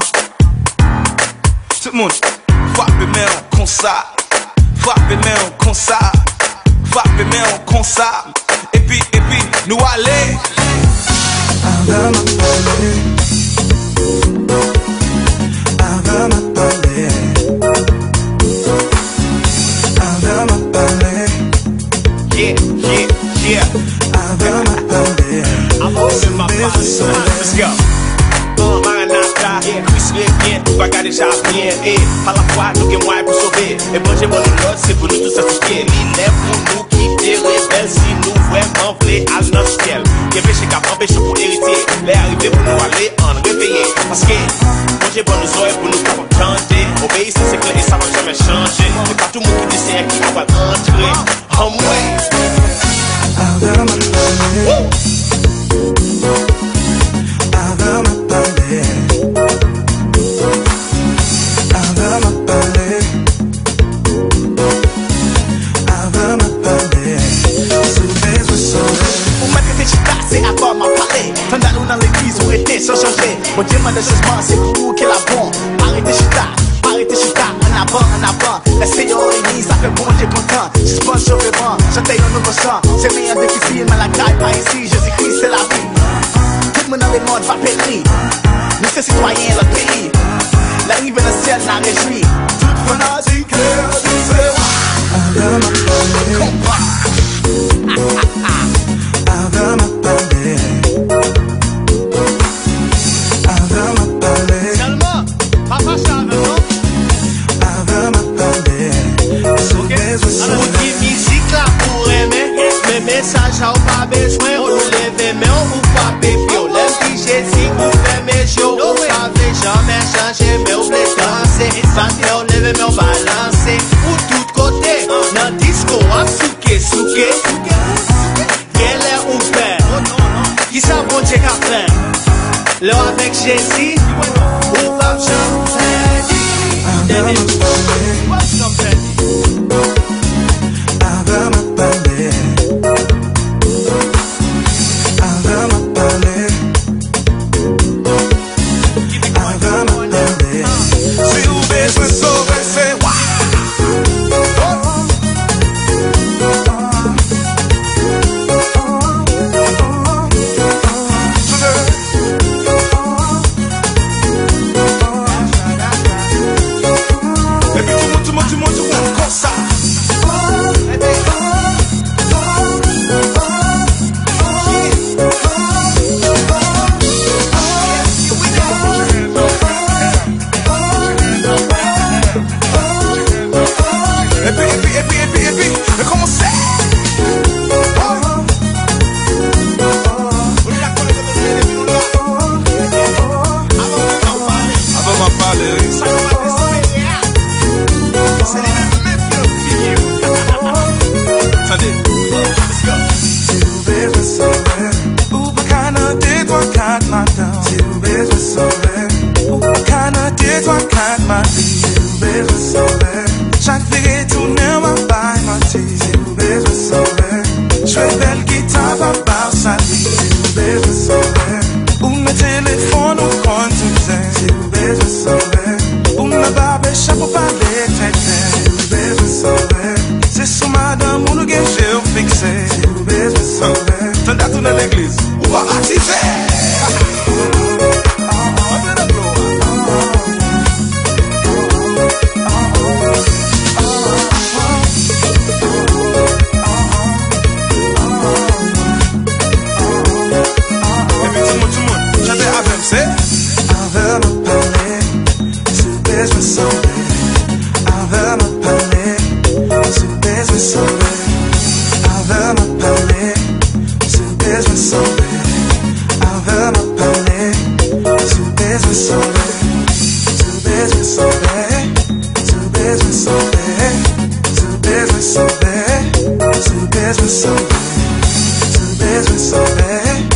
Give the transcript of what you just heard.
Tout le monde, frappe main comme ça. Frappe main comme ça. Frappe main comme ça. Et puis, et puis, nous aller. Ava ma parler. Ava ma parler. Ava ma parler. Yeah, yeah, yeah. Ava ma parler. I'm holding my Beijo body. soleil. Let's go. agade já vinha E fala quatro que moai pro sober E banje bolingot se bonito sa suske Li ne pou ki te rebel Si nou vwe manvle al nan skel Keve che kapan peche pou erite Le arrive pou nou ale an reveye Paske banje bon nou zoe pou nou kapan chante Obeye se sekle e sa va jamen chanje E patou mou ki dese ki kapan antre Amwe sans changer Bon Dieu m'a de c'est pour qui la bon. Arrêtez chita, arrêtez chita En avant, en avant, laissez yo l'église Ça fait bon Dieu content, suspend chauffement Chantez un nouveau chant, c'est meilleur difficile Mais la graille pas ici, Jésus-Christ c'est la vie. Tout le monde dans le monde va périr. Nous c'est citoyens le pays. L'arrivée le ciel n'a réjoui. Toute fanatique, clair, disait Ava pape you. lèm ki jesi pou fè mè chou Ou sa vè una alegría. Too business so bad, too business so bad.